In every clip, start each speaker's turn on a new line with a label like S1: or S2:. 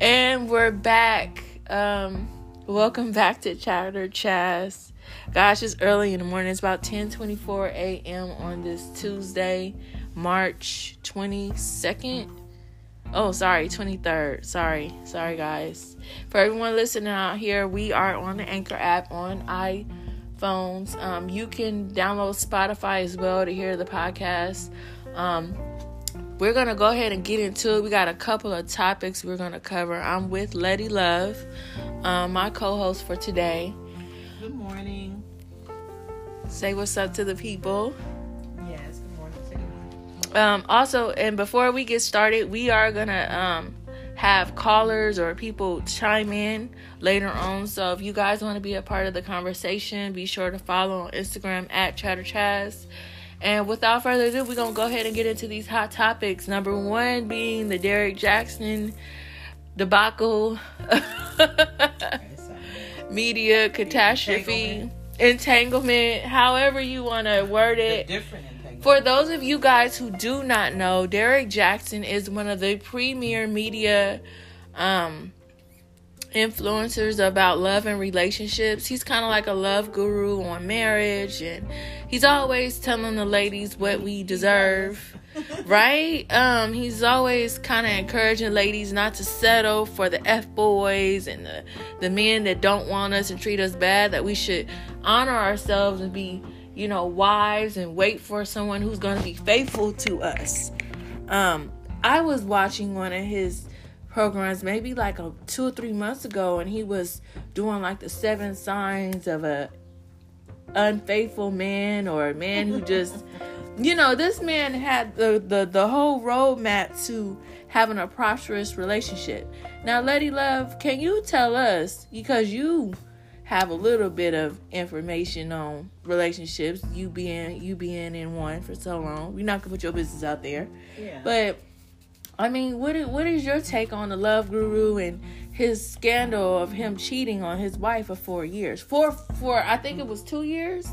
S1: And we're back. Um, welcome back to Chatter Chaz. Gosh, it's early in the morning. It's about 10:24 a.m. on this Tuesday, March 22nd. Oh, sorry, 23rd. Sorry, sorry, guys. For everyone listening out here, we are on the Anchor app on iPhones. Um, you can download Spotify as well to hear the podcast. Um, we're gonna go ahead and get into it. We got a couple of topics we're gonna cover. I'm with Letty Love, um, my co-host for today.
S2: Good morning.
S1: Say what's up to the people.
S2: Yes, good morning.
S1: Um, also, and before we get started, we are gonna um, have callers or people chime in later on. So if you guys want to be a part of the conversation, be sure to follow on Instagram at ChatterChaz. And without further ado, we're gonna go ahead and get into these hot topics. Number one being the Derrick Jaxn debacle, media catastrophe, entanglement, however you want to word it. For those of you guys who do not know, Derrick Jaxn is one of the premier media um, influencers about love and relationships. He's kind of like a love guru on marriage, and he's always telling the ladies what we deserve. right? Um, he's always kind of encouraging ladies not to settle for the F boys and the, the men that don't want us and treat us bad, that we should honor ourselves and be, you know, wives and wait for someone who's going to be faithful to us. Um, I was watching one of his programs maybe like a two or three months ago and he was doing like the seven signs of a unfaithful man or a man who just you know, this man had the, the, the whole roadmap to having a prosperous relationship. Now, Letty Love, can you tell us, because you have a little bit of information on relationships, you being you being in one for so long. You're not gonna put your business out there.
S2: Yeah.
S1: But I mean, what is, what is your take on the love guru and his scandal of him cheating on his wife for four years? For for I think it was two years.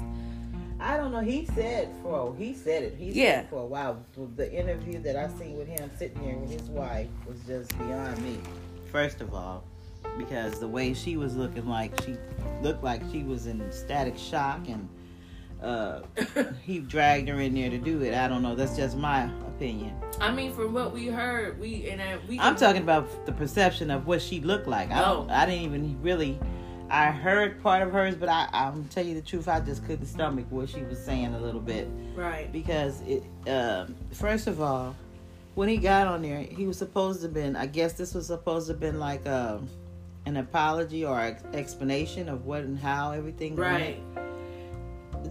S2: I don't know. He said for he said it. He
S1: Yeah.
S2: said for a while. The interview that I seen with him sitting there with his wife was just beyond me. First of all, because the way she was looking like she looked like she was in static shock and uh he dragged her in there to do it. I don't know. That's just my opinion.
S1: I mean, from what we heard, we and uh, we.
S2: I'm talking about the perception of what she looked like. I don't.
S1: No.
S2: I didn't even really. I heard part of hers, but I, I'm tell you the truth. I just couldn't stomach what she was saying a little bit
S1: right.
S2: because it. Um, first of all, when he got on there, he was supposed to have been. I guess this was supposed to have been like um an apology or ex- explanation of what and how everything
S1: Right.
S2: went.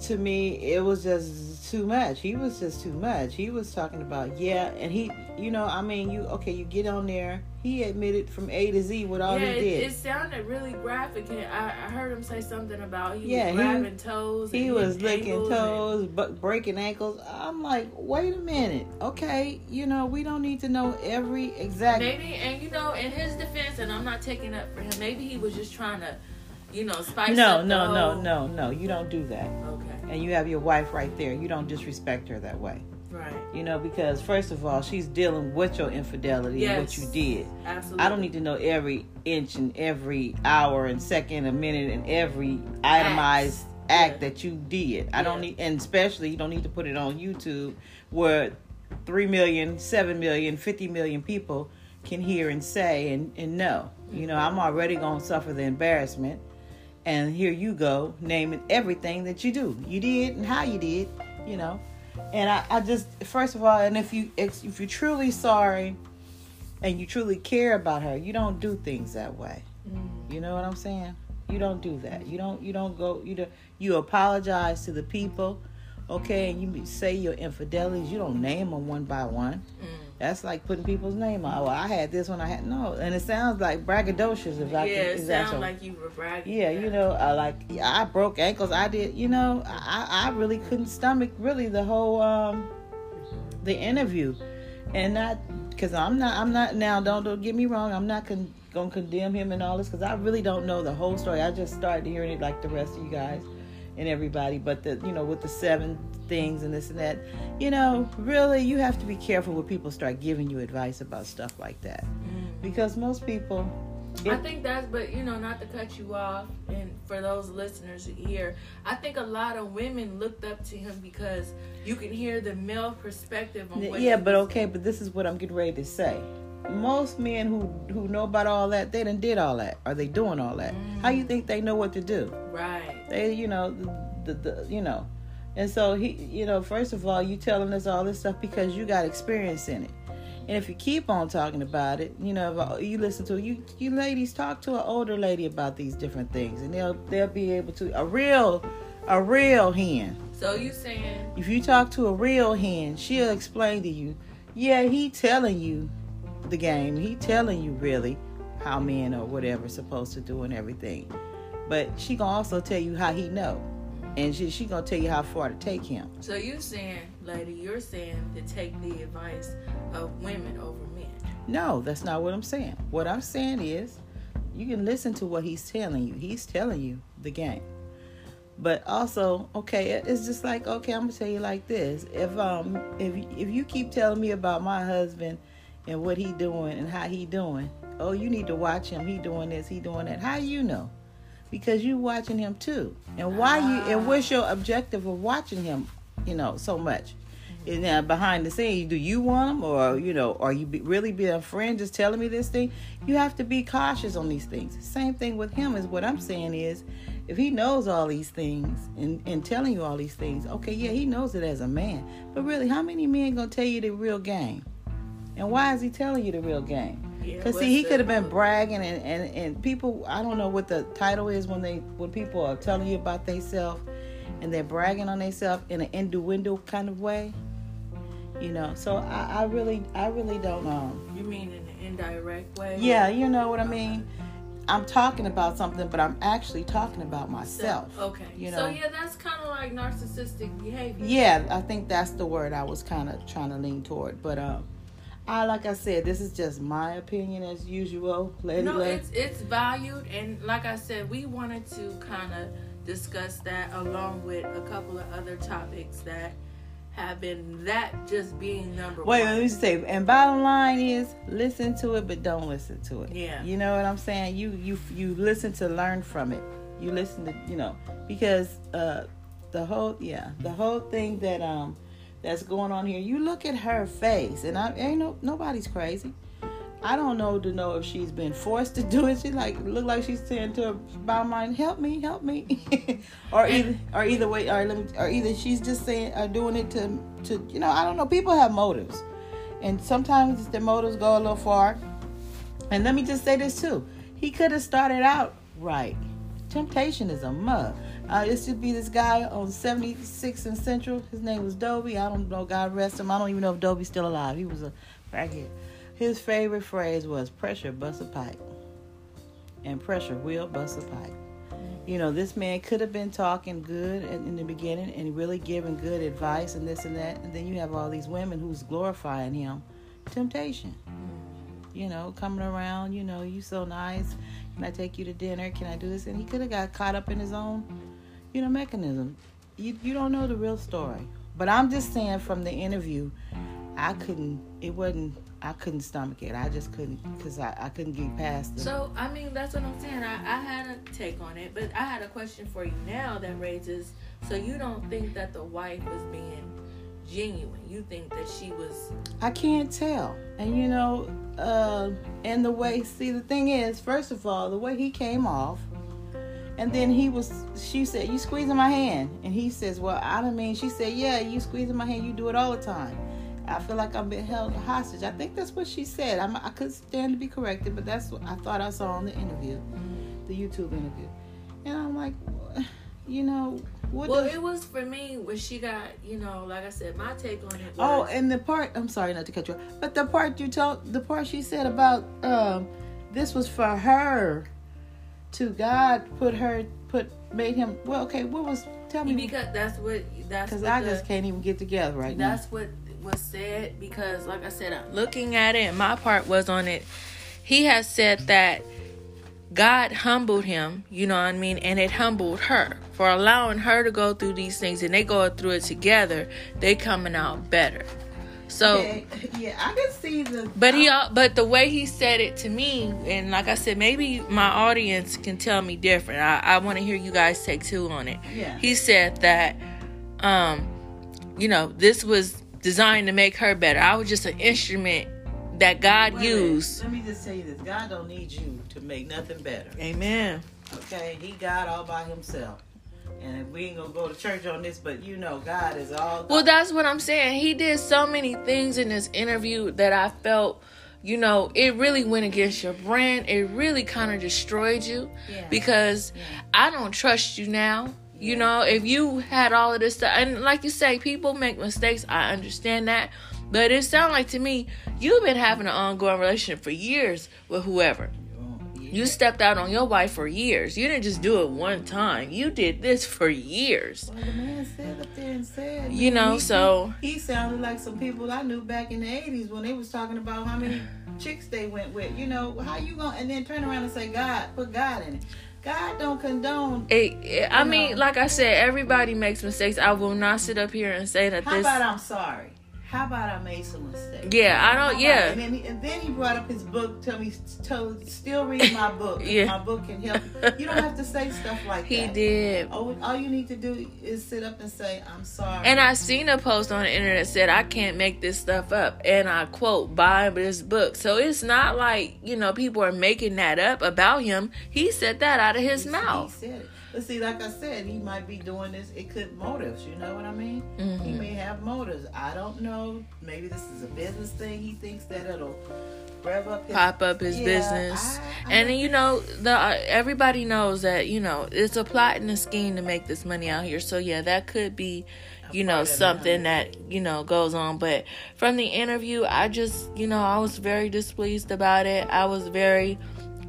S2: To me, it was just too much. He was just too much. He was talking about yeah, and he, you know, I mean, you okay? You get on there. He admitted from A to Z what all
S1: yeah,
S2: he
S1: it,
S2: did.
S1: it sounded really graphic. And I, I heard him say something about he
S2: Yeah,
S1: was
S2: he-
S1: grabbing toes.
S2: He was licking
S1: ankles and-
S2: toes, but breaking ankles. I'm like, wait a minute, okay? You know, we don't need to know every exact.
S1: Maybe, and you know, in his defense, and I'm not taking up for him. Maybe he was just trying to, you know, spice
S2: No,
S1: up the
S2: no, no, no, no. You don't do that.
S1: Okay,
S2: And you have your wife right there. You don't disrespect her that way.
S1: right,
S2: You know, because first of all, she's dealing with your infidelity and what you did.
S1: absolutely.
S2: I don't need to know every inch and every hour and second, and minute, and every itemized act
S1: Yeah.
S2: that you did. I don't need, and especially you don't need to put it on YouTube where 3 million, 7 million, 50 million people can hear and say and, and know. You know, I'm mm-hmm. already going to suffer the embarrassment. And here you go, naming everything that you do. You did and how you did, you know. And I, I just, first of all, and if you if you're truly sorry and you truly care about her, you don't do things that way.
S1: Mm.
S2: You know what I'm saying? You don't do that. You don't. You don't go. You don't, You apologize to the people, okay? And you say your infidelities. You don't name them one by one.
S1: Mm.
S2: That's like putting people's name out. Well, I had this one. I had no, and it sounds like braggadocious. If I
S1: yeah,
S2: can,
S1: it sounds
S2: so?
S1: like you were bragging.
S2: Yeah, you know, I like I broke ankles. I did, you know, I I really couldn't stomach really the whole um the interview, and not because I'm not I'm not now. Don't don't get me wrong. I'm not con- gonna condemn him and all this because I really don't know the whole story. I just started hearing it like the rest of you guys and everybody. But the you know with the seven things and this and that, you know, really you have to be careful when people start giving you advice about stuff like that. Mm-hmm. because most people.
S1: I think that's, but you know, not to cut you off, and for those listeners here, I think a lot of women looked up to him because you can hear the male perspective on what.
S2: Yeah, but okay, but this is what I'm getting ready to say. Most men who who know about all that, they done did all that. Are they doing all that? How you mm. think they know what to do?
S1: Right.
S2: They, you know, the, the, the you know, and so he, you know, first of all, you telling us all this stuff because you got experience in it. And if you keep on talking about it, you know, if you listen to you, you ladies talk to an older lady about these different things, and they'll they'll be able to a real, a real hen.
S1: So you saying
S2: If you talk to a real hen, she'll explain to you. Yeah, he telling you the game. He telling you really how men or whatever supposed to do and everything. But she gonna also tell you how he know, and she she gonna tell you how far to take him.
S1: so you saying, lady, you're saying to take the advice of women over men.
S2: No, that's not what I'm saying. What I'm saying is, you can listen to what he's telling you. He's telling you the game. But also, okay, it's just like okay, I'm gonna tell you like this. If um if if you keep telling me about my husband and what he doing and how he doing, oh, you need to watch him. He doing this, he doing that. How you know? Because you watching him too. And why you and ah. what's your objective of watching him? You know so much. And now behind the scenes, do you want him, or you know, are you be, really being a friend just telling me this thing? You have to be cautious on these things. Same thing with him is what I'm saying is, if he knows all these things and, and telling you all these things, okay, yeah, he knows it as a man. But really, how many men gonna tell you the real game? And why is he telling you the real game? Because see, he could have been bragging and, and, and people. I don't know what the title is when they when people are telling you about themselves and they're bragging on themselves in an innuendo kind of way. You know, so I, I really I really don't know.
S1: You mean in an indirect way?
S2: Yeah, you know what I mean. I'm talking about something, but I'm actually talking about myself.
S1: Okay.
S2: You know?
S1: so yeah, that's kind of like narcissistic behavior.
S2: Yeah, I think that's the word I was kind of trying to lean toward. But um, I like I said, this is just my opinion as usual. Lady
S1: No,
S2: Lady.
S1: it's it's valued, and like I said, we wanted to kind of discuss that along with a couple of other topics that have been that just being number
S2: Wait,
S1: one.
S2: Wait, let me say. And bottom line is, listen to it, but don't listen to it.
S1: Yeah.
S2: You know what I'm saying? You you you listen to learn from it. You listen to you know because uh the whole yeah the whole thing that um that's going on here. You look at her face, and I ain't no nobody's crazy. I don't know to know if she's been forced to do it. She like look like she's saying to her bottom line, "Help me, help me," or either or either way, or let me, or either she's just saying or doing it to to you know I don't know. People have motives, and sometimes their motives go a little far. And let me just say this too: he could have started out right. Temptation is a mug. Uh, it should be this guy on 76 and Central. His name was Dobie. I don't know. God rest him. I don't even know if Dobie's still alive. He was a crackhead. His favorite phrase was "pressure bust a pipe," and pressure will bust a pipe. You know, this man could have been talking good in the beginning and really giving good advice and this and that, and then you have all these women who's glorifying him. Temptation. You know, coming around. You know, you so nice. Can I take you to dinner? Can I do this? And he could have got caught up in his own, you know, mechanism. You you don't know the real story. But I'm just saying from the interview, I couldn't. It wasn't. I couldn't stomach it. I just couldn't because I, I couldn't get past it.
S1: So I mean, that's what I'm saying. I, I had a take on it, but I had a question for you now that raises. So you don't think that the wife was being genuine? You think that she was?
S2: I can't tell. And you know, uh, and the way, see, the thing is, first of all, the way he came off, and then he was, she said, You squeezing my hand. And he says, Well, I don't mean, she said, Yeah, you squeezing my hand, you do it all the time. I feel like I'm being held hostage. I think that's what she said. I'm, I could stand to be corrected, but that's what I thought I saw on the interview, the YouTube interview. And I'm like, You know, what
S1: Well, it was for me when she got, you know, like I said, my take on it was.
S2: Oh, and the part I'm sorry not to cut you off, but the part you told the part she said about um this was for her to God put her put made him well okay what was tell me
S1: because that's what that's
S2: because I
S1: the-
S2: just can't even get together right now.
S1: That's what was said because, like I said, I'm looking at it, and my part was on it. He has said that God humbled him, you know what I mean, and it humbled her for allowing her to go through these things, and they go through it together. They coming out better. So
S2: yeah, I can see the.
S1: but he but the way he said it to me and like I said maybe my audience can tell me different. I, I want to hear you guys take two on it.
S2: Yeah.
S1: He said that um you know, this was designed to make her better. I was just an instrument that God
S2: Wait
S1: used.
S2: Let me just tell you this: God don't need you to make nothing better.
S1: Amen.
S2: Okay, He God all by Himself. And we ain't gonna go to church on this, but you know, God is all.
S1: Well, that's what I'm saying. He did so many things in this interview that I felt, you know, it really went against your brand. It really kind of destroyed you
S2: Yeah.
S1: because I don't trust you now. You know, if you had all of this stuff, and like you say, people make mistakes. I understand that. But it sounded like to me, you've been having an ongoing relationship for years with whoever. You stepped out on your wife for years. You didn't just do it one time. You did this for years.
S2: Well, the man said up there and said,
S1: You know,
S2: he-
S1: so
S2: he sounded like some people I knew back in the '80s when they was talking about how many chicks they went with. You know, how you gonna and then turn around and say God, put God in it. God don't condone.
S1: It, it- I
S2: You
S1: mean, like I said, everybody makes mistakes. I will not sit up here and say that
S2: How
S1: this.
S2: about I'm sorry? How about I made some mistakes?
S1: Yeah, I don't. Yeah,
S2: And then, he, and then he brought up his book. Tell me, tell, still read my book.
S1: Yeah.
S2: My book can help. You don't have to say stuff like
S1: he
S2: that.
S1: He did.
S2: All, all you need to do is sit up and say, "I'm sorry."
S1: And I seen a post on the internet said, "I can't make this stuff up," and I quote, "Buy this book." So it's not like you know people are making that up about him. He said that out of his
S2: He-
S1: mouth.
S2: He said it. But see, like I said, he might be doing this. It could motives. You know what I mean? He
S1: Mhm.
S2: may have motives. I don't know. Maybe this is a business thing. He thinks that it'll rev up his
S1: Pop up his
S2: Yeah,
S1: business,
S2: I- I
S1: and
S2: don't
S1: you know the uh, everybody knows that you know it's a plot and a scheme to make this money out here. So yeah, that could be you know
S2: part of it,
S1: something that you know goes on but from the interview i just you know i was very displeased about it i was very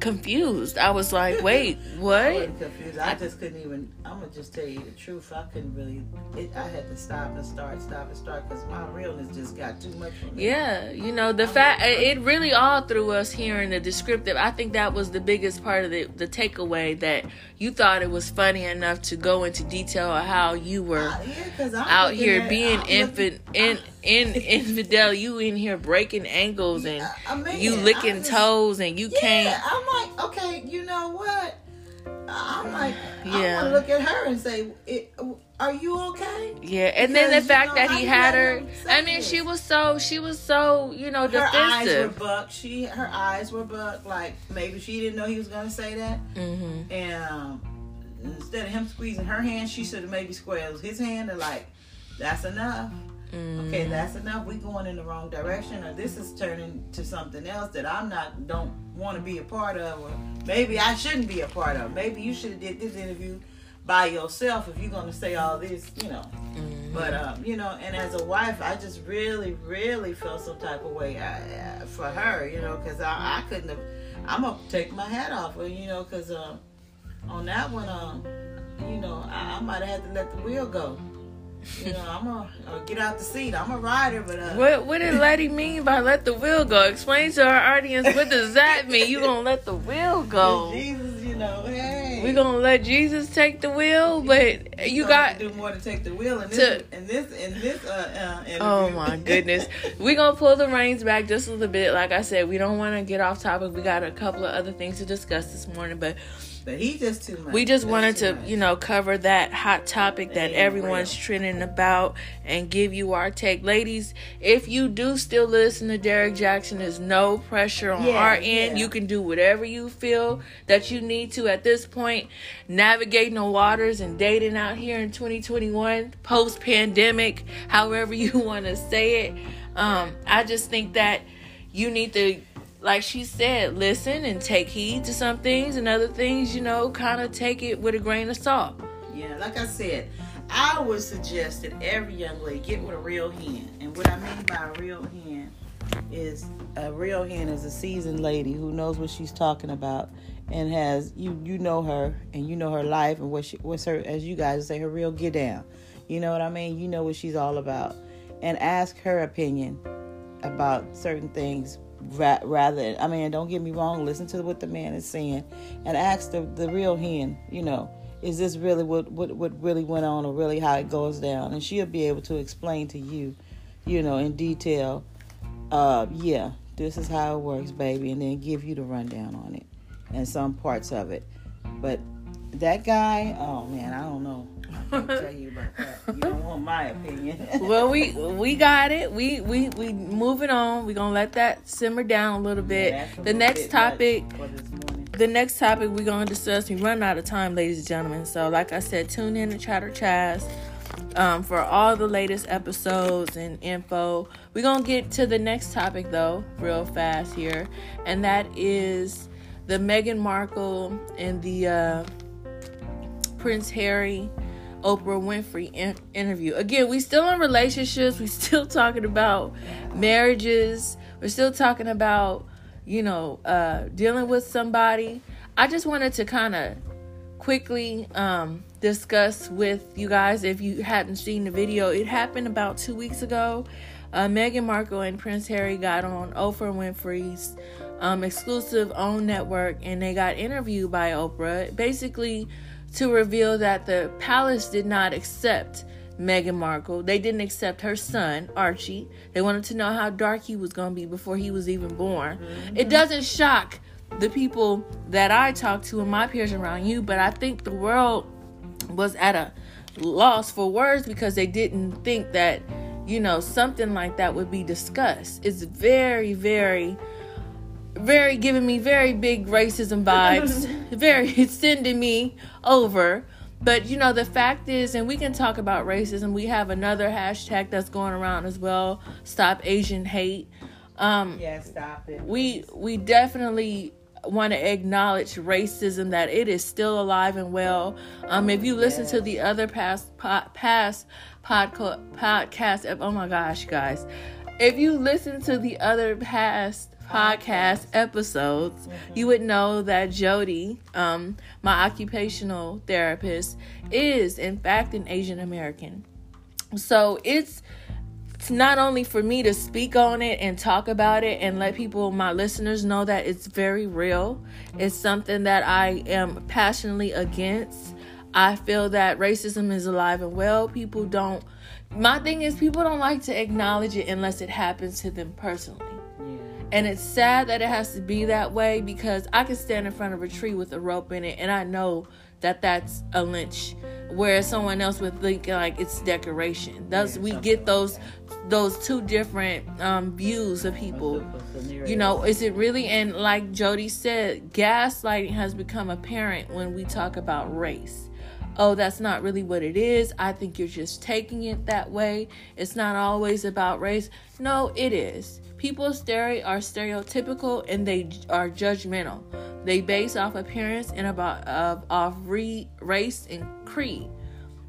S1: confused i was like wait
S2: I
S1: what
S2: wasn't confused. I just couldn't even. I'm gonna just tell you the truth. I couldn't really. It, I had to stop and start, stop and start, because my realness just got too much for me.
S1: yeah you know the fact it really all through us hearing the descriptive i think that was the biggest part of the, the takeaway that you thought it was funny enough to go into detail of how you were
S2: Uh, yeah,
S1: out here
S2: at-
S1: being
S2: I'm
S1: infant in in infidel you in here breaking ankles and
S2: Yeah, I mean,
S1: you licking
S2: just-
S1: toes and you
S2: Yeah,
S1: can't
S2: I'm like, okay, you know what? I'm like, I
S1: Yeah.
S2: want to look at her and say, "Are you okay?"
S1: yeah and then the
S2: Because, you
S1: fact
S2: know,
S1: that he had her i mean
S2: this?
S1: she was so she was so you know defensive.
S2: Her eyes were
S1: defensive
S2: buck. She, her eyes were buck. Like maybe she didn't know he was gonna say that.
S1: hmm
S2: And um, instead of him squeezing her hand, she should have maybe squeezed his hand and like, that's enough.
S1: Mm-hmm.
S2: Okay, that's enough. We going in the wrong direction, or this is turning to something else that I'm not don't want to be a part of, or maybe I shouldn't be a part of. Maybe you should have did this interview by yourself if you're gonna say all this, you know.
S1: Mm-hmm.
S2: But um, you know, and as a wife, I just really, really felt some type of way uh, uh, for her, you know, because I, I couldn't have. I'm gonna take my hat off, her, you know, because um, on that one, um, you know, I, I might have had to let the wheel go. You know, I'm gonna get out the seat. I'm a rider, but uh,
S1: what what did Letty mean by let the wheel go? Explain to our audience what does that mean? You gonna let the wheel go?
S2: Jesus, you know, hey,
S1: We gonna let Jesus take the wheel, but
S2: He's
S1: you got
S2: to do more to take the wheel in
S1: to-
S2: this, in this, in this, uh, uh.
S1: Oh my goodness. we gonna pull the reins back just a little bit. Like I said, we don't wanna get off topic. We got a couple of other things to discuss this morning, but
S2: but he just too much.
S1: we just
S2: That's
S1: wanted to,
S2: much.
S1: you know, cover that hot topic that everyone's
S2: real.
S1: trending about and give you our take. Ladies, if you do still listen to Derrick Jaxn, there's no pressure on
S2: Yeah,
S1: our end.
S2: yeah.
S1: You can do whatever you feel that you need to at this point. Navigating the waters and dating out here in 2021, post pandemic, however you want to say it. Um, I just think that you need to like she said, listen and take heed to some things and other things, you know, kind of take it with a grain of salt.
S2: Yeah, like I said, I would suggest that every young lady get with a real hen. And what I mean by a real hen is a real hen is a seasoned lady who knows what she's talking about and has you you know her and you know her life and what she what's her as you guys say her real get down. You know what I mean? You know what she's all about. And ask her opinion about certain things ra- rather I mean don't get me wrong listen to what the man is saying and ask the, the real hen you know is this really what, what what really went on or really how it goes down and she'll be able to explain to you you know, in detail. Uh, yeah, this is how it works, baby, and then give you the rundown on it and some parts of it. But that guy, oh man, I don't know. I can't tell you about that. You don't want my opinion.
S1: well, we we got it. We we we moving on. We're gonna let that simmer down a little bit.
S2: Yeah,
S1: the
S2: little
S1: next
S2: bit
S1: topic
S2: much for this morning.
S1: the next topic we're going to discuss, we run out of time, ladies and gentlemen. So, like I said, tune in to Chatter Chaz um, for all the latest episodes and info. We're going to get to the next topic, though, real fast here, and that is the Meghan Markle and the uh, Prince Harry. Oprah Winfrey in- interview. Again, we still in relationships. We still talking about marriages. We're still talking about you know, uh, dealing with somebody. I just wanted to kind of quickly um, discuss with you guys if you hadn't seen the video. It happened about two weeks ago. Uh, Meghan Markle and Prince Harry got on Oprah Winfrey's um, exclusive own network and they got interviewed by Oprah basically to reveal that the palace did not accept Meghan Markle. They didn't accept her son, Archie. They wanted to know how dark he was going to be before he was even born. Mm-hmm. It doesn't shock the people that I talk to and my peers around you, but I think the world was at a loss for words because they didn't think that, you know, something like that would be discussed. It's very, very, very giving me very big racism vibes, very sending me over. But you know, the fact is, and we can talk about racism. We have another hashtag that's going around as well. Stop Asian hate. Um,
S2: Yeah, stop it.
S1: we we definitely want to acknowledge racism that it is still alive and well. Um, if you listen to the other past po- past podca- podcast, oh my gosh, guys, if you listen to the other past podcast episodes, you would know that Jody, um, my occupational therapist, is in fact an Asian American. So it's it's not only for me to speak on it and talk about it and let people, my listeners, know that it's very real. It's something that I am passionately against. I feel that racism is alive and well. People don't, my thing is, people don't like to acknowledge it unless it happens to them personally. And it's sad that it has to be that way because I can stand in front of a tree with a rope in it and I know that that's a lynch. Whereas someone else would think like it's decoration. Those
S2: Yeah,
S1: we get those
S2: that.
S1: those two different um, views of people. You know, is it really? And like Jody said, gaslighting has become apparent when we talk about race. Oh, that's not really what it is. I think you're just taking it that way. It's not always about race. No, it is. People stere- are stereotypical and they are judgmental. They base off appearance and about of off re- race and creed.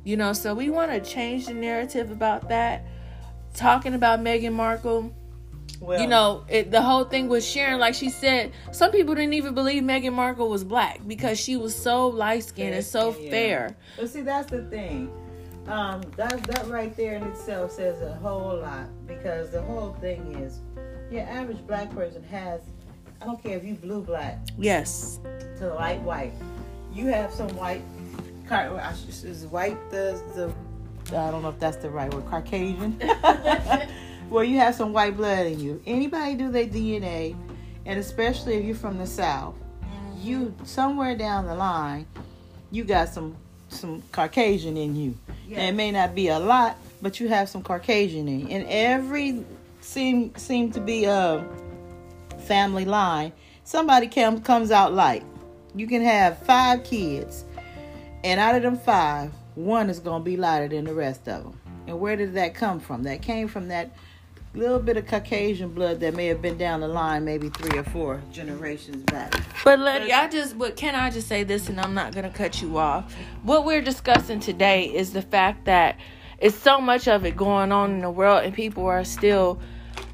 S1: You know, so we want to change the narrative about that. Talking about Meghan Markle,
S2: well,
S1: you know, it, the whole thing was Sharon, like she said, some people didn't even believe Meghan Markle was black because she was so light skinned and so
S2: Yeah.
S1: fair.
S2: But see, that's the thing. Um, that that right there in itself says a whole lot because the whole thing is, your average black person has. I don't care if you blue black
S1: Yes.
S2: to light white. You have some white. Car, I should- is white the the. I don't know if that's the right word. Caucasian. well, you have some white blood in you. Anybody do their DNA, and especially if you're from the south, you somewhere down the line, you got some some Caucasian in you. And it may not be a lot, but you have some Caucasian in you. And every seem seem to be a family line. Somebody comes comes out light. You can have five kids, and out of them five, one is gonna be lighter than the rest of them. And where did that come from? That came from that little bit of Caucasian blood that may have been down the line, maybe three or four generations back.
S1: But Letty, I just but can I just say this and I'm not gonna cut you off. What we're discussing today is the fact that it's so much of it going on in the world and people are still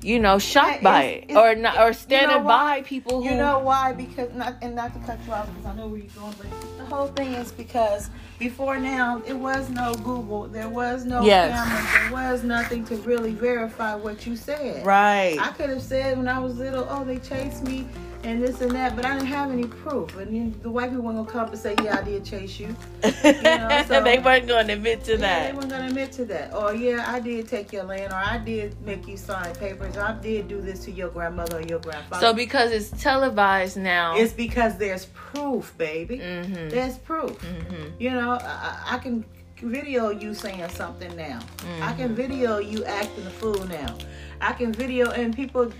S1: you know, shocked
S2: Yeah,
S1: by it or not, or standing
S2: why?
S1: by people who
S2: You know why? Because not and not to cut you off because I know where you're going, but the whole thing is because before now it was no Google, there was no
S1: Yes.
S2: cameras, there was nothing to really verify what you said.
S1: right.
S2: I could have said when I was little, oh, they chased me and this and that, but I didn't have any proof. And then the white people weren't gonna come up and say, yeah, I did chase you. know, so-
S1: they weren't going to admit to
S2: Yeah,
S1: that.
S2: they weren't gonna admit to that. Or yeah, I did take your land, or I did make you sign papers, or I did do this to your grandmother or your grandfather.
S1: So because it's televised now,
S2: It's because there's proof, baby.
S1: Mhm.
S2: There's proof.
S1: Mhm.
S2: You know, I, I can video you saying something now. I
S1: Mm-hmm.
S2: can video you acting a fool now. I can video and people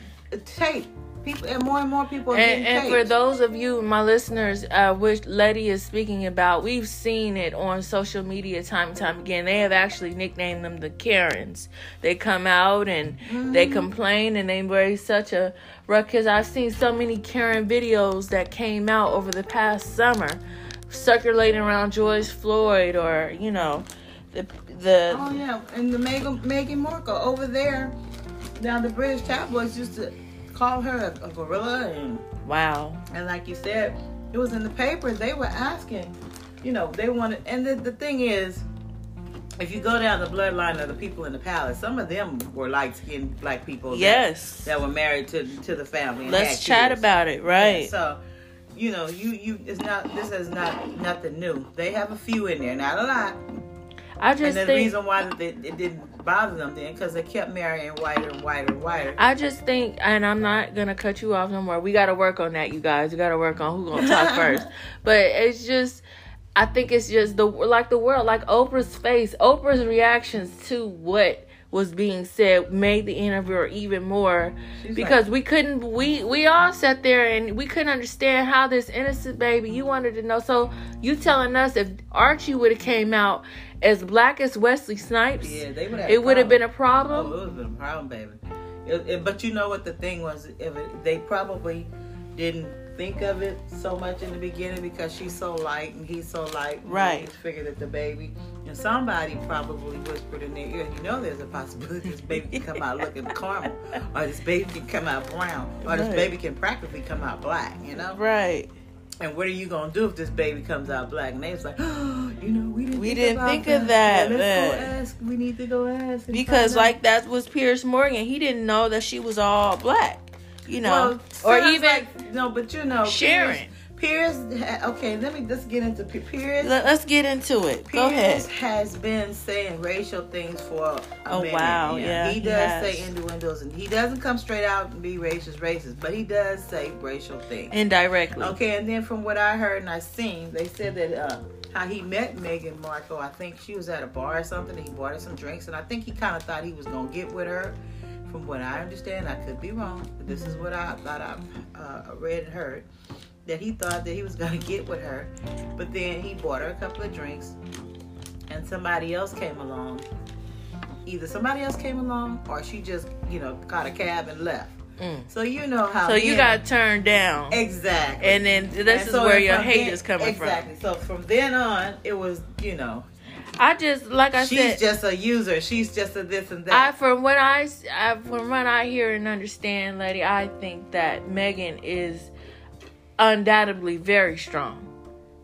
S2: tape. People and more and more people are
S1: and, and for those of you, my listeners, uh, which Letty is speaking about, we've seen it on social media time and time again. They have actually nicknamed them the Karens. They come out and they
S2: Mm-hmm.
S1: complain and they raise such a ruckus. I've seen so many Karen videos that came out over the past summer, circulating around George Floyd or you know, the the
S2: Oh yeah, and the Meghan Meghan Markle over there. Now the British tabloids used to call her a, a gorilla and
S1: wow.
S2: And like you said, it was in the papers. They were asking, you know, they wanted. And the, the thing is, if you go down the bloodline of the people in the palace, some of them were light skinned black people. that-
S1: Yes.
S2: That, were married to to the family.
S1: Let's chat
S2: kids.
S1: about it, right?
S2: So, you know, you you it's not this is not nothing new. They have a few in there, not a lot.
S1: I just And
S2: the
S1: think
S2: reason why they, it didn't bother them then, because they kept marrying whiter and whiter and whiter.
S1: I just think, and I'm not gonna cut you off no more. We got to work on that, you guys. We got to work on who gonna talk first. But it's just, I think it's just the like the world, like Oprah's face, Oprah's reactions to what was being said made the interviewer even more
S2: She's
S1: because we couldn't we we all sat there and we couldn't understand how this innocent baby you wanted to know so you telling us if archie would have came out as black as wesley snipes
S2: Yeah, they would have.
S1: it would have been a problem.
S2: Oh,
S1: problem
S2: it would have been a problem, baby. It- it- but you know what the thing was? If it, they probably didn't think of it so much in the beginning because she's so light and he's so light.
S1: Right.
S2: They figured that the baby and somebody probably whispered in their ear, you know, there's a possibility this baby can come out looking caramel, or this baby can come out brown, or this baby can practically come out black. You know.
S1: right
S2: And what are you gonna do if this baby comes out black? And they was like, oh, you know, we didn't.
S1: We didn't think of
S2: that.
S1: that,
S2: Yeah, let's go ask. We need to go ask.
S1: because
S2: find out."
S1: like that was Piers Morgan. He didn't know that she was all black, you know,
S2: Well,
S1: or even
S2: like- no, but you know,
S1: Sharon.
S2: Piers. Piers okay, let me just get into Piers.
S1: Let, us get into it. Go ahead.
S2: has been saying racial things for a
S1: Oh,
S2: minute.
S1: wow, yeah,
S2: he
S1: he
S2: does
S1: has.
S2: say innuendos, and he doesn't come straight out and be racist, racist, but he does say racial things.
S1: Indirectly.
S2: Okay, and then from what I heard and I seen, they said that uh, how he met Meghan Markle. I think she was at a bar or something. And he bought her some drinks, and I think he kind of thought he was gonna get with her. From what I understand, I could be wrong, but this is what I thought I uh, read and heard. That he thought that he was gonna get with her, but then he bought her a couple of drinks, and somebody else came along. Either somebody else came along, or she just, you know, caught a cab and left.
S1: Mm.
S2: So you know how.
S1: So you got turned down,
S2: exactly.
S1: and then this
S2: And
S1: is
S2: so
S1: where your hate
S2: then-
S1: is coming from.
S2: exactly. So from then on, it was you know.
S1: I just like I
S2: she's
S1: said.
S2: She's just a user. She's just a this and
S1: I,
S2: that.
S1: from what I, I- from what I hear and understand, lady, I think that Meghan is undoubtedly very strong,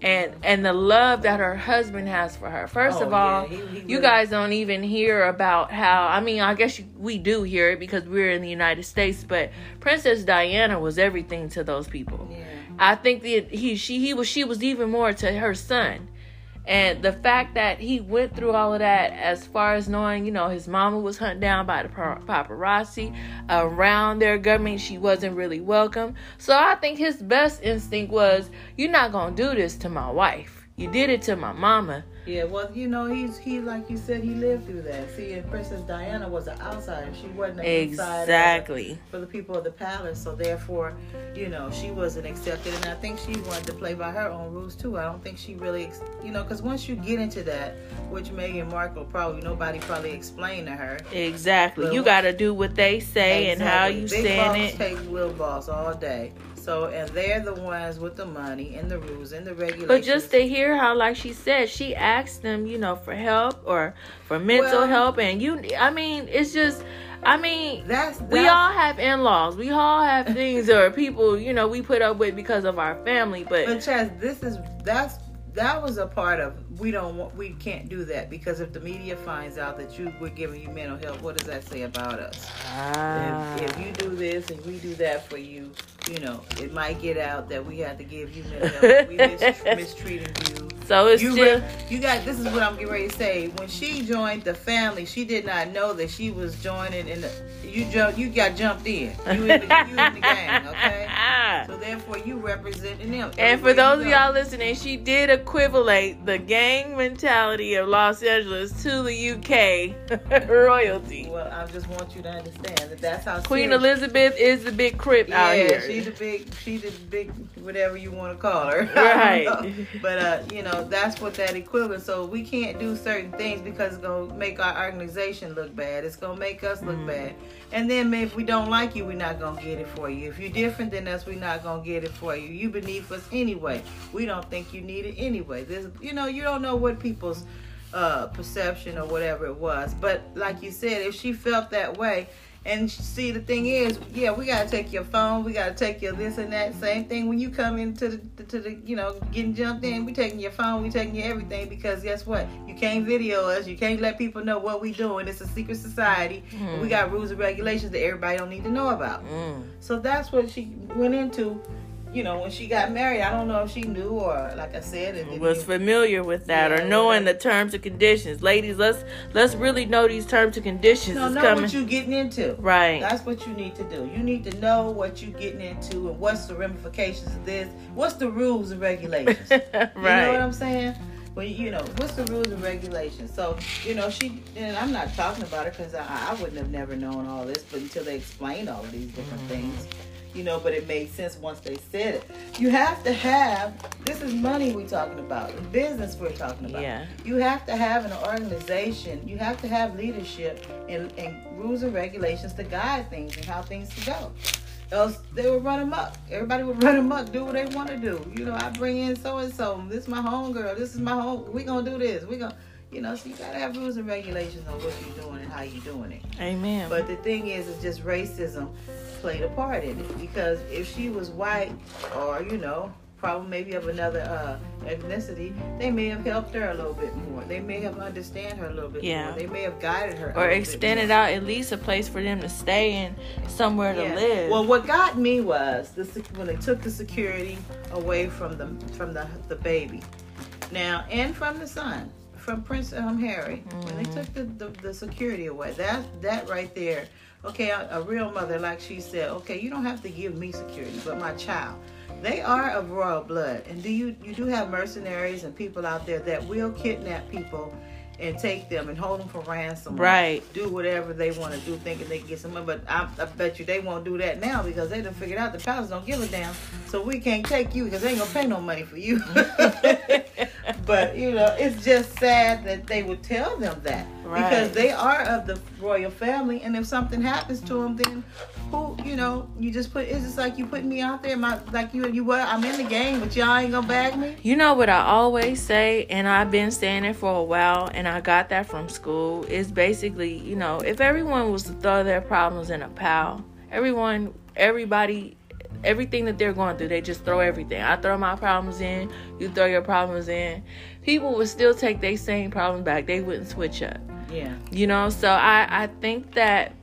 S1: and and the love that her husband has for her. First
S2: Oh,
S1: of all,
S2: yeah, he- he
S1: you
S2: really-
S1: guys don't even hear about how. I mean, I guess you, we do hear it because we're in the United States, but Princess Diana was everything to those people.
S2: yeah.
S1: I think that he she he was she was even more to her son. And the fact that he went through all of that, as far as knowing, you know, his mama was hunted down by the paparazzi around their government, she wasn't really welcome. So I think his best instinct was, "You're not gonna do this to my wife. You did it to my mama."
S2: Yeah, well, you know, he's he like you said, he lived through that. See, and Princess Diana was an outsider; she wasn't an insider
S1: Exactly.
S2: for the people of the palace. So therefore, you know, she wasn't accepted, and I think she wanted to play by her own rules too. I don't think she really, you know, because once you get into that, which Meghan Markle probably nobody probably explained to her.
S1: Exactly. You got to do what they say and how you
S2: Big
S1: saying
S2: boss
S1: it.
S2: take little boss all day. So and they're the ones with the money and the rules and the regulations.
S1: But just to hear how, like she said, she asked them, you know, for help or for mental
S2: Well-
S1: help, and you, I mean, it's just, I mean,
S2: That's, that's
S1: we all have in-laws. We all have things or people, you know, we put up with because of our family. But,
S2: But Chaz, this is that's that was a part of we don't want we can't do that because if the media finds out that you we're giving you mental health, what does that say about us?
S1: Ah.
S2: If, if you do this and we do that for you, you know, it might get out that we had to give you mental health. we mis- mistreated you.
S1: so it's
S2: You,
S1: still
S2: re- you got this is what I'm getting ready to say. When she joined the family, she did not know that she was joining in the you jump you got jumped in. You in the, you in the gang, okay? So therefore you representing them.
S1: And for those of y'all listening, she did equivalate the gang mentality of Los Angeles to the UK royalty.
S2: Well, I just want you to understand that that's how
S1: Queen
S2: serious-
S1: Elizabeth is the big crip out
S2: Yeah,
S1: here.
S2: she's the big, she's the big, whatever you want to call her.
S1: Right.
S2: I don't know. But uh, you know, that's what that equivalent. So we can't do certain things because it's gonna make our organization look bad. It's gonna make us look
S1: Mm.
S2: bad. And then maybe if we don't like you, we're not gonna get it for you. If you're different than us, we're not gonna get it for you. You beneath us anyway. We don't think you need it anyway. There's, you know, you don't know what people's uh, perception or whatever it was. But like you said, if she felt that way, and see the thing is, yeah, we gotta take your phone, we gotta take your this and that. Same thing when you come into the to the you know getting jumped in, we taking your phone, we taking your everything because guess what? You can't video us, you can't let people know what we doing. It's a secret society.
S1: Mm.
S2: We got rules and regulations that everybody don't need to know about.
S1: Mm.
S2: So that's what she went into. You know, when she got married, I don't know if she knew or, like I said, if if
S1: was familiar with that
S2: Yeah,
S1: or knowing
S2: whatever.
S1: the terms and conditions. Ladies, let's let's really know these terms and conditions
S2: no, know
S1: coming.
S2: what you're getting into.
S1: right.
S2: That's what you need to do. You need to know what you're getting into and what's the ramifications of this. What's the rules and regulations? right. You know what. I'm saying? Well, you know, what's the rules and regulations? So, you know, she and I'm not talking about it because I, I wouldn't have never known all this, but until they explained all of these different
S1: Mm-hmm.
S2: things, you know. But it made sense once they said it. You have to have. This is money we're talking about. The business we're talking about.
S1: Yeah.
S2: You have to have an organization. You have to have leadership and, and rules and regulations to guide things and how things to go. Else they would run amok. Everybody would run amok, do what they want to do. You know, I bring in so and so. This is my home girl. This is my home. We gonna do this. We gonna, you know. So you gotta have rules and regulations on what you're doing and how you're doing it.
S1: Amen.
S2: But the thing is, it's just racism played a part in it because if she was white or you know probably maybe of another uh, ethnicity, they may have helped her a little bit more. They may have understand her a little bit
S1: Yeah.
S2: more. They may have guided her.
S1: or extended out at least a place for them to stay and somewhere to live.
S2: Well, what got me was the when they took the security away from the from the the baby, now and from the son, from Prince um, Harry, when they took the, the the security away, that that right there. Okay, a, a real mother, like she said, okay, you don't have to give me security, but my child. They are of royal blood, and do you you do have mercenaries and people out there that will kidnap people and take them and hold them for ransom,
S1: Right.
S2: Do whatever they want to do, thinking they can get some money. But I, I bet you they won't do that now because they done figured out the palace don't give a damn, so we can't take you because they ain't gonna pay no money for you. but you know, it's just sad that they would tell them that. Because they are of the royal family, and if something happens to them, then who you know you just put it's just like you putting me out there my like you you what i'm in the game but y'all ain't gonna bag me?
S1: You know what I always say, and I've been saying it for a while, and I got that from school, is basically, you know, if everyone was to throw their problems in a pile, everyone, everybody, everything that they're going through, they just throw everything. I throw my problems in, you throw your problems in. People would still take their same problems back. They wouldn't switch up.
S2: yeah
S1: You know, so I I think that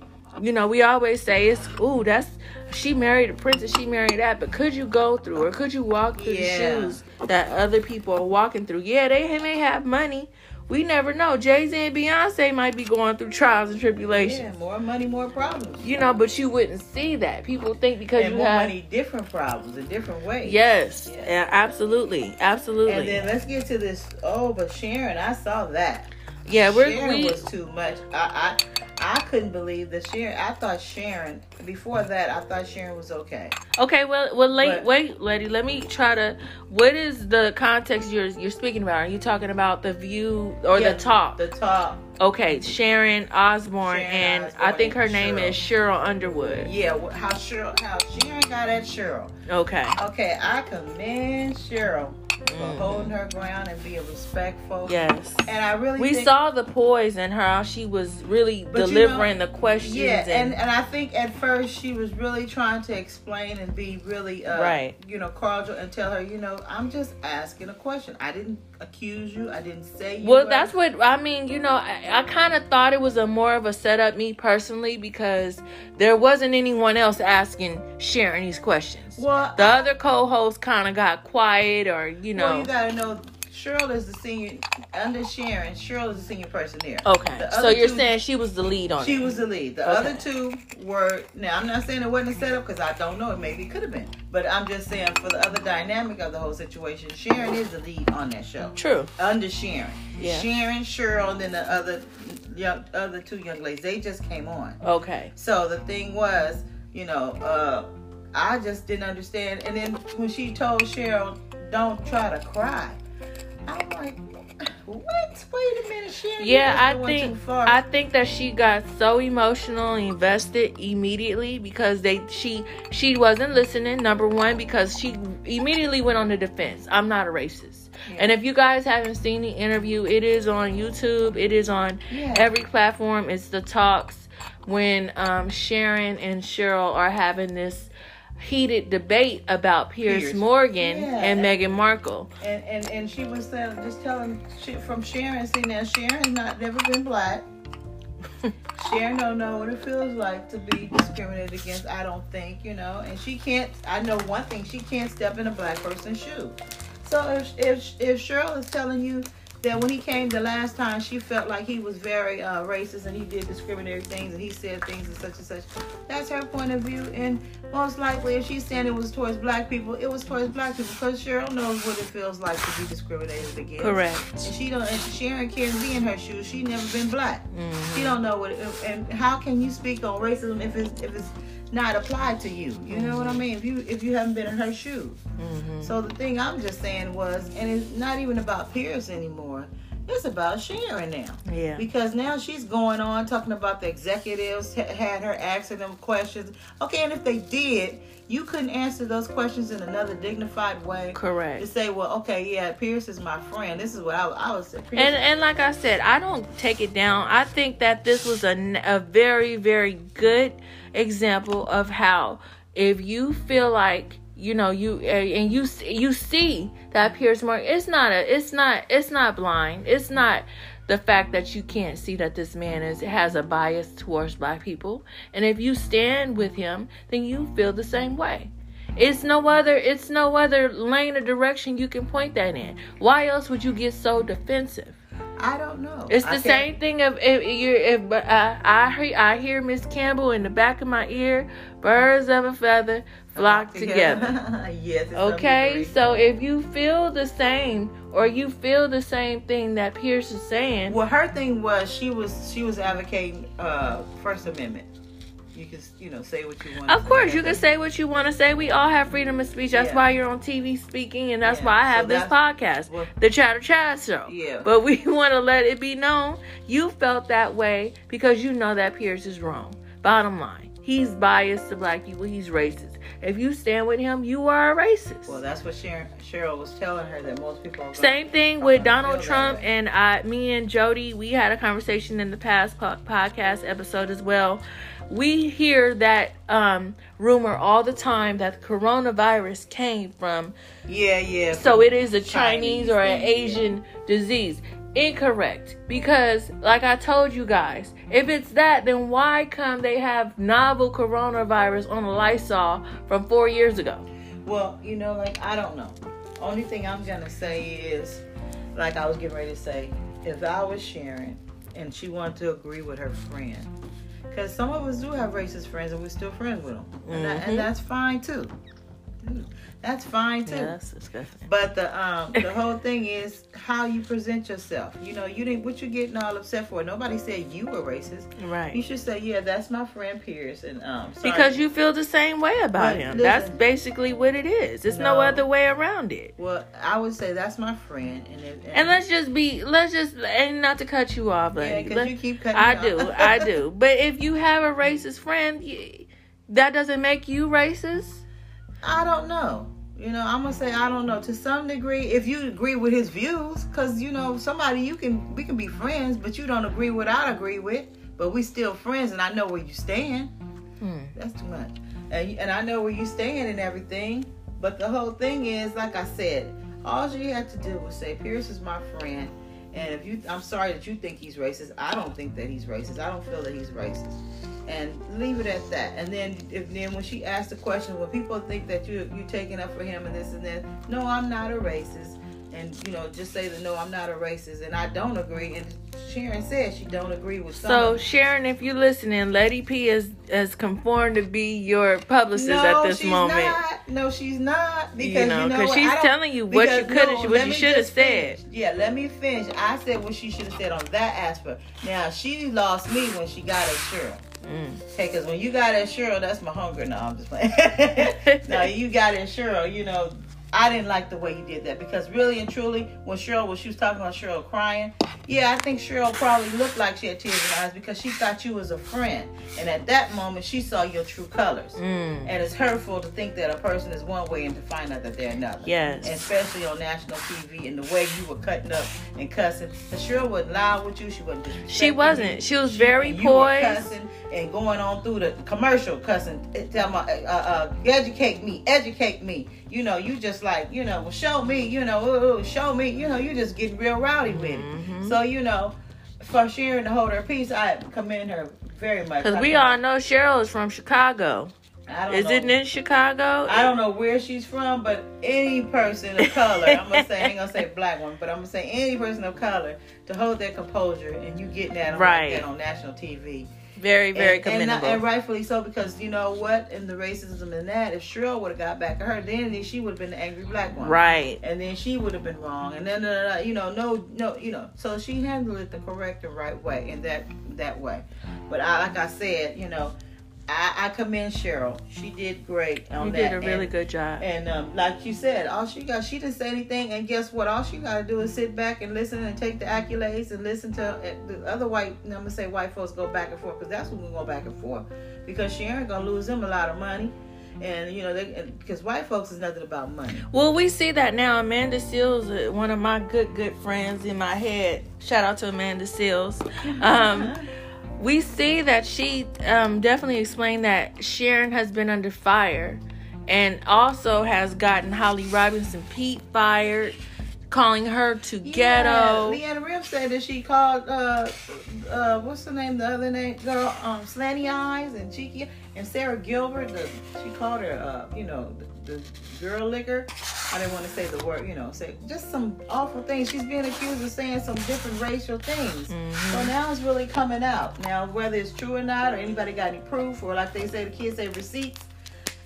S1: you know we always say it's ooh that's she married a princess she married that but could you go through or could you walk through
S2: Yeah.
S1: the shoes that other people are walking through yeah they may have money we never know. Jay Z and Beyonce might be going through trials and tribulations.
S2: Yeah more money more problems.
S1: You know but you wouldn't see that. People think because
S2: and
S1: you
S2: more
S1: have
S2: money different problems in different ways
S1: yes.
S2: Yeah.
S1: yeah, absolutely. Absolutely.
S2: And then let's get to this oh but sharon i saw that
S1: yeah we're
S2: sharon
S1: we
S2: was too much i i i couldn't believe that sharon i thought sharon before that i thought sharon was okay
S1: Okay, well, well, late, wait, lady. Let me try to. What is the context you're you're speaking about? Are you talking about the view or
S2: Yeah,
S1: the top?
S2: the top.
S1: okay, Sharon Osbourne,
S2: Sharon
S1: and I think her name
S2: Sheryl.
S1: is Sheryl Underwood.
S2: yeah how sheryl how sharon got at sheryl
S1: Okay,
S2: Okay, I commend Sheryl for holding her ground and being respectful.
S1: Yes.
S2: And I really
S1: We saw the poise in her, how she was really
S2: But you
S1: delivering
S2: know-
S1: the questions.
S2: Yeah,
S1: and,
S2: and, and I think at first she was really trying to explain and be really, uh,
S1: Right.
S2: you know, cordial and tell her, you know, I'm just asking a question. I didn't accuse you. I didn't say you.
S1: well,
S2: were-
S1: that's what I mean. You know, I, I kind of thought it was a more of a setup, me personally, because there wasn't anyone else asking Sharon these questions.
S2: Well,
S1: the other co-host kind of got quiet, or you know.
S2: Well, you gotta know Sheryl is the senior under Sharon. Sheryl is the senior person there.
S1: okay, so you're
S2: two-
S1: saying she was the lead on
S2: She
S1: it.
S2: was the lead. The
S1: Okay.
S2: other two were now. I'm not saying it wasn't a setup because I don't know. It maybe could have been, but I'm just saying for the other dynamic of the whole situation, Sharon is the lead on that show.
S1: True.
S2: Under Sharon,
S1: Yeah.
S2: Sharon, Sheryl, and then the other young, other two young ladies. They just came on.
S1: Okay.
S2: So the thing was, you know, uh, I just didn't understand. And then when she told Sheryl, "Don't try to cry," I'm like, "What? Wait a minute, Sharon."
S1: Yeah, I think. I think that she got so emotional and invested immediately because they she she wasn't listening. Number one, because she immediately went on the defense. I'm not a racist.
S2: Yeah.
S1: And if you guys haven't seen the interview, it is on YouTube. It is on
S2: Yeah.
S1: every platform. It's the talks when um, Sharon and Sheryl are having this heated debate about Piers,
S2: Piers.
S1: Morgan
S2: Yeah.
S1: and Meghan Markle.
S2: and and and she was saying, just telling shit from Sharon. See now, Sharon's not never been black. Sharon don't know what it feels like to be discriminated against. I don't think you know, and she can't. I know one thing: she can't step in a black person's shoe. So if if if Sheryl is telling you that when he came the last time, she felt like he was very uh, racist and he did discriminatory things and he said things and such and such. That's her point of view, and most likely, if she's saying it was towards black people, it was towards black people because Sheryl knows what it feels like to be discriminated against.
S1: Correct.
S2: And she don't. And Sharon can't be in her shoes. She never been black.
S1: Mhm.
S2: She don't know what. It, and how can you speak on racism if it's if it's not apply to you? You know what I mean? If you if you haven't been in her shoes.
S1: Mhm.
S2: So the thing I'm just saying was, and it's not even about Piers anymore. It's about Sharon now.
S1: Yeah.
S2: Because now she's going on talking about the executives ha- had her asking them questions. Okay, and if they did, you couldn't answer those questions in another dignified way.
S1: Correct.
S2: To say, well, okay, yeah, Piers is my friend. This is what I, I was saying. Piers
S1: And and like I said, I don't take it down. I think that this was a, a very very good example of how if you feel like you know you and you you see that Piers Morgan, it's not a it's not it's not blind. It's not the fact that you can't see that this man is has a bias towards black people. And if you stand with him, then you feel the same way. It's no other it's no other lane or direction you can point that in. Why else would you get so defensive?
S2: I don't know.
S1: It's the
S2: I can't-
S1: same thing of if you if but I I hear I hear Miss Campbell in the back of my ear, birds of a feather flock together.
S2: yes. it's
S1: Okay, so if you feel the same or you feel the same thing that Piers is saying,
S2: Well, her thing was she was she was advocating uh First Amendment. You can you know say what you want.
S1: of course you can say what you want to say. We all have freedom of speech. That's
S2: Yeah.
S1: why you're on TV speaking, and that's
S2: Yeah,
S1: why I
S2: so
S1: have this podcast,
S2: well-
S1: the Chatter Chat Show.
S2: Yeah.
S1: But we want to let it be known you felt that way because you know that Piers is wrong. Bottom line, he's biased to black people. He's racist. If you stand with him, you are a racist.
S2: Well, that's what Sharon, Sheryl was telling her that most people. Are
S1: Same thing with Donald Trump and I, me and Jody. We had a conversation in the past po- podcast episode as well. We hear that um, rumor all the time that the coronavirus came from
S2: Yeah, yeah.
S1: so it is a
S2: Chinese
S1: Chinese or an Asian disease. Incorrect. Because, like I told you guys, if it's that, then why come they have novel coronavirus on a Lysol from four years ago?
S2: Well, you know, like I don't know. Only thing I'm gonna say is, like I was getting ready to say, if I was Sharon and she wanted to agree with her friend, because some of us do have racist friends and we're still friends with them, and, that, and mm-hmm. that's fine too. That's fine too.
S1: that's disgusting.
S2: But the um the whole thing is how you present yourself. You know, you didn't what you getting all upset for. Nobody said you were racist.
S1: Right.
S2: You should say, yeah, that's my friend Piers, and um sorry.
S1: Because you feel the same way about
S2: But
S1: him.
S2: listen.
S1: That's basically what it is. There's no,
S2: No.
S1: other way around it.
S2: Well, I would say that's my friend, and if,
S1: And let's just be, let's just, and not to cut you off,
S2: but
S1: yeah,
S2: because
S1: let-
S2: you keep cutting.
S1: I do. I do. But if you have a racist friend, that doesn't make you racist.
S2: I don't know. You know, I'm gonna say I don't know to some degree. If you agree with his views, because you know somebody you can we can be friends, but you don't agree with I agree with, but we still friends, and I know where you stand.
S1: Hmm.
S2: That's too much, and and I know where you stand and everything. But the whole thing is, like I said, all you had to do was say Piers is my friend, and if you, I'm sorry that you think he's racist. I don't think that he's racist. I don't feel that he's racist and leave it at that. And then if then when she asked the question, when people think that you you're taking up for him and this and that, no, I'm not a racist. And you know, just say that no, I'm not a racist, and I don't agree. And Sharon said she don't agree with some.
S1: So Sharon, if you're listening, Letty P is has conformed to be your publicist
S2: no,
S1: at this
S2: she's
S1: moment.
S2: Not. No, she's not. Because
S1: You know, 'cause
S2: what?
S1: she's telling you what you could
S2: no,
S1: what you should have said.
S2: Yeah, let me finish. I said what she should have said on that aspect. Now she lost me when she got at Sheryl.
S1: Mm.
S2: Hey, because when you got at Sheryl, that's my hunger. No, I'm just playing. no, you got at Sheryl. You know, I didn't like the way he did that because really and truly, when Sheryl was she was talking about Sheryl crying, yeah, I think Sheryl probably looked like she had tears in her eyes because she thought you was a friend, and at that moment she saw your true colors.
S1: Mm.
S2: And it's hurtful to think that a person is one way and to find out that they're another.
S1: Yes.
S2: And especially on national TV and the way you were cutting up and cussing. And Sheryl wasn't loud with you. She wasn't.
S1: She wasn't. She was very
S2: you were
S1: poised.
S2: cussing and going on through the commercial cussing. Tell my, uh, uh, educate me, educate me. You know, you just like, you know, well, show me, you know, ooh, ooh, show me. You know, you just getting real rowdy with it.
S1: Mhm.
S2: So, you know, for Sharon to hold her peace, I commend her very much.
S1: Because we all know Sheryl is from Chicago.
S2: I don't
S1: Is
S2: know.
S1: it in Chicago?
S2: I don't know where she's from, but any person of color, I'm gonna say, I ain't gonna say black one, but I'm gonna say any person of color to hold their composure and you getting that on,
S1: Right.
S2: that on national TV.
S1: Very, very
S2: and, and,
S1: commendable.
S2: and rightfully so, because you know what? In the racism in that, if Sheryl would have got back at her, then she would have been the angry black one.
S1: right.
S2: And then she would have been wrong. And then, uh, you know, no, no, you know. So she handled it the correct and right way in that that way. But I, like I said, you know, I, I commend Sheryl. She did great on
S1: You
S2: that.
S1: did a really
S2: and,
S1: good job.
S2: and um, like you said, all she got, she didn't say anything. And guess what? All she got to do is sit back and listen and take the accolades and listen to uh, the other white. I'm gonna say white folks go back and forth because that's who gonna go back and forth. Because Sharon gonna lose them a lot of money, and you know, because white folks is nothing about money.
S1: Well, we see that now. Amanda Seales, uh, one of my good, good friends in my head. Shout out to Amanda Seales. Um, we see that she um, definitely explained that Sharon has been under fire and also has gotten Holly Robinson Peete fired, calling her to ghetto.
S2: Yeah, Leah Remini said that she called uh uh what's the name the other name girl um Slanty Eyes and Cheeky and Sara Gilbert the she called her uh you know the, girl liquor. I didn't want to say the word you know say just some awful things. She's being accused of saying some different racial things.
S1: Mhm.
S2: So now it's really coming out. Now whether it's true or not or anybody got any proof or like they say the kids say receipts.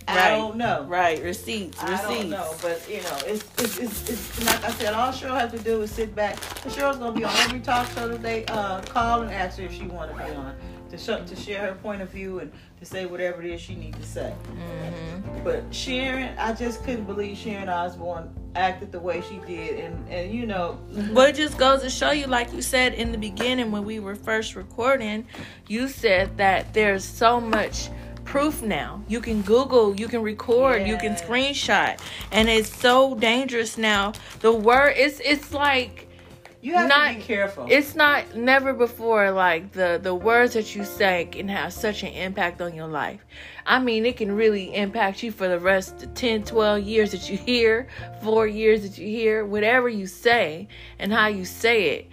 S2: I
S1: Right.
S2: don't know.
S1: Right, receipts, receipts.
S2: I don't know, but you know, it's, it's, it's, it's like I said, all Sheryl has to do is sit back. And Sheryl's gonna be on every talk show that they uh, call and ask her if she want to be on to show, to share her point of view and to say whatever it is she needs to say.
S1: Mhm.
S2: But Sharon, I just couldn't believe Sharon Osbourne acted the way she did, and and you know,
S1: Well, it just goes to show you, like you said in the beginning when we were first recording, you said that there's so much proof now. You can Google, you can record, you can screenshot, and it's so dangerous now. The word it's it's like
S2: you have
S1: Not-
S2: to be careful.
S1: it's not never before like the the words that you say can have such an impact on your life. I mean, it can really impact you for the rest of 10, 12 years that you hear, 4 years that you hear, whatever you say and how you say it.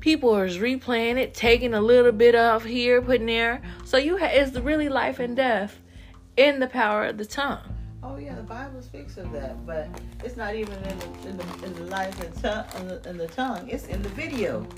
S1: People are replaying it, taking a little bit off here, putting there. So you ha- it's really life and death in the power of the tongue.
S2: Oh yeah, the Bible speaks of that, but it's not even in the in the, in the life and tongue in the, in the tongue. It's in the video.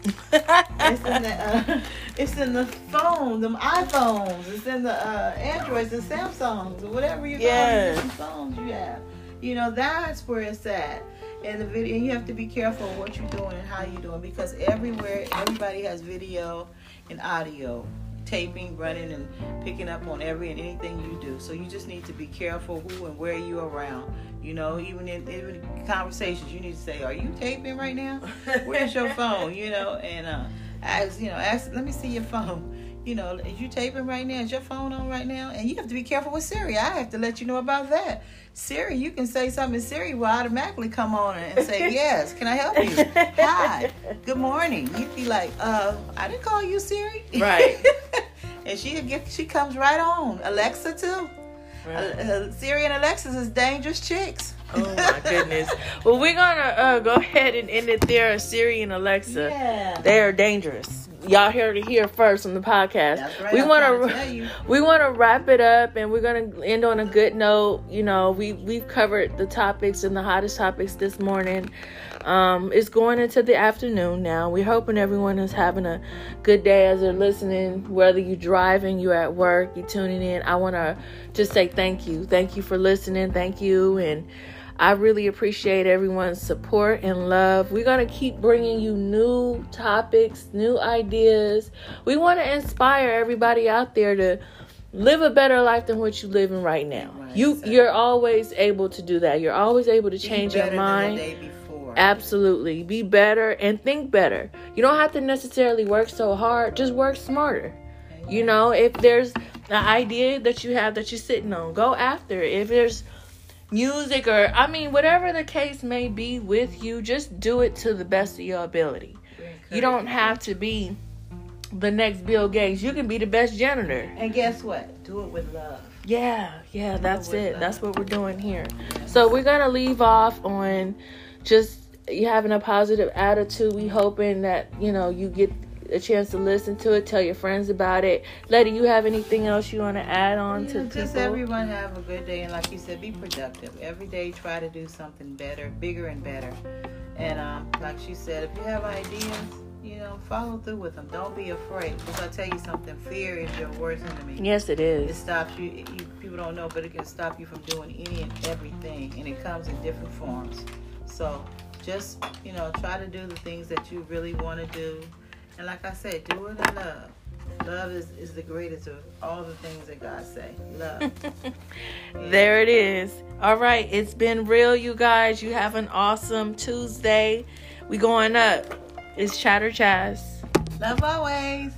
S2: It's in the uh, it's in the phone, them iPhones. It's in the uh, Androids, and Samsungs, or whatever you
S1: Yes.
S2: call phones you have. You know that's where it's at. And the video, and you have to be careful what you're doing and how you're doing because everywhere, everybody has video and audio, taping, running, and picking up on every and anything you do. So you just need to be careful who and where you around. You know, even in, even conversations, you need to say, "Are you taping right now? Where's your phone?" You know, and uh, ask, you know, ask. Let me see your phone. you know, is you taping right now? Is your phone on right now? And you have to be careful with Siri. I have to let you know about that. Siri, you can say something. Siri will automatically come on and say, "Yes, can I help you? Hi, good morning." You'd be like, "Uh, I didn't call you Siri."
S1: Right.
S2: and she get she comes right on. Alexa too.
S1: Right.
S2: Uh, Siri and Alexis is dangerous chicks.
S1: Oh my goodness. Well, we're gonna uh, go ahead and end it there. Siri and Alexa,
S2: Yeah.
S1: they are dangerous. Y'all heard it here first on the podcast.
S2: That's right.
S1: we want
S2: to tell
S1: to
S2: you.
S1: we want to wrap it up, and we're gonna end on a good note. You know, we we've covered the topics and the hottest topics this morning. Um, it's going into the afternoon now. We're hoping everyone is having a good day as they're listening. Whether you're driving, you're at work, you're tuning in. I want to just say thank you. Thank you for listening. Thank you. And I really appreciate everyone's support and love. We're going to keep bringing you new topics, new ideas. We want to inspire everybody out there to live a better life than what you're living right now.
S2: Right,
S1: you
S2: exactly.
S1: you're always able to do that. You're always able to change your mind.
S2: The day before.
S1: Absolutely. Be better and think better. You don't have to necessarily work so hard, just work smarter. You know, if there's an idea that you have that you're sitting on, go after it. If there's music or, I mean, whatever the case may be with you, just do it to the best of your ability. You don't have to be the next Bill Gates. You can be the best janitor.
S2: And guess what? Do it with love.
S1: Yeah, yeah, that's it.
S2: that.
S1: That's what we're doing here. So we're gonna leave off on just you having a positive attitude. We hoping that you know you get a chance to listen to it, tell your friends about it. Lady, you have anything else you want to add on to
S2: Yeah, just
S1: people?
S2: everyone have a good day, and like you said, be productive. Every day, try to do something better, bigger and better. And um, like she said, if you have ideas, you know, follow through with them. Don't be afraid. Because I tell you something, fear is your worst enemy.
S1: yes, it is.
S2: it stops you, you. People don't know, but it can stop you from doing any and everything, and it comes in different forms. So just you know, try to do the things that you really want to do, and like I said, do it in love. Love is, is the greatest of all the things that God say. Love.
S1: There it is. All right, it's been real, you guys. You have an awesome Tuesday. We going up. It's Chatter Chaz.
S2: Love always.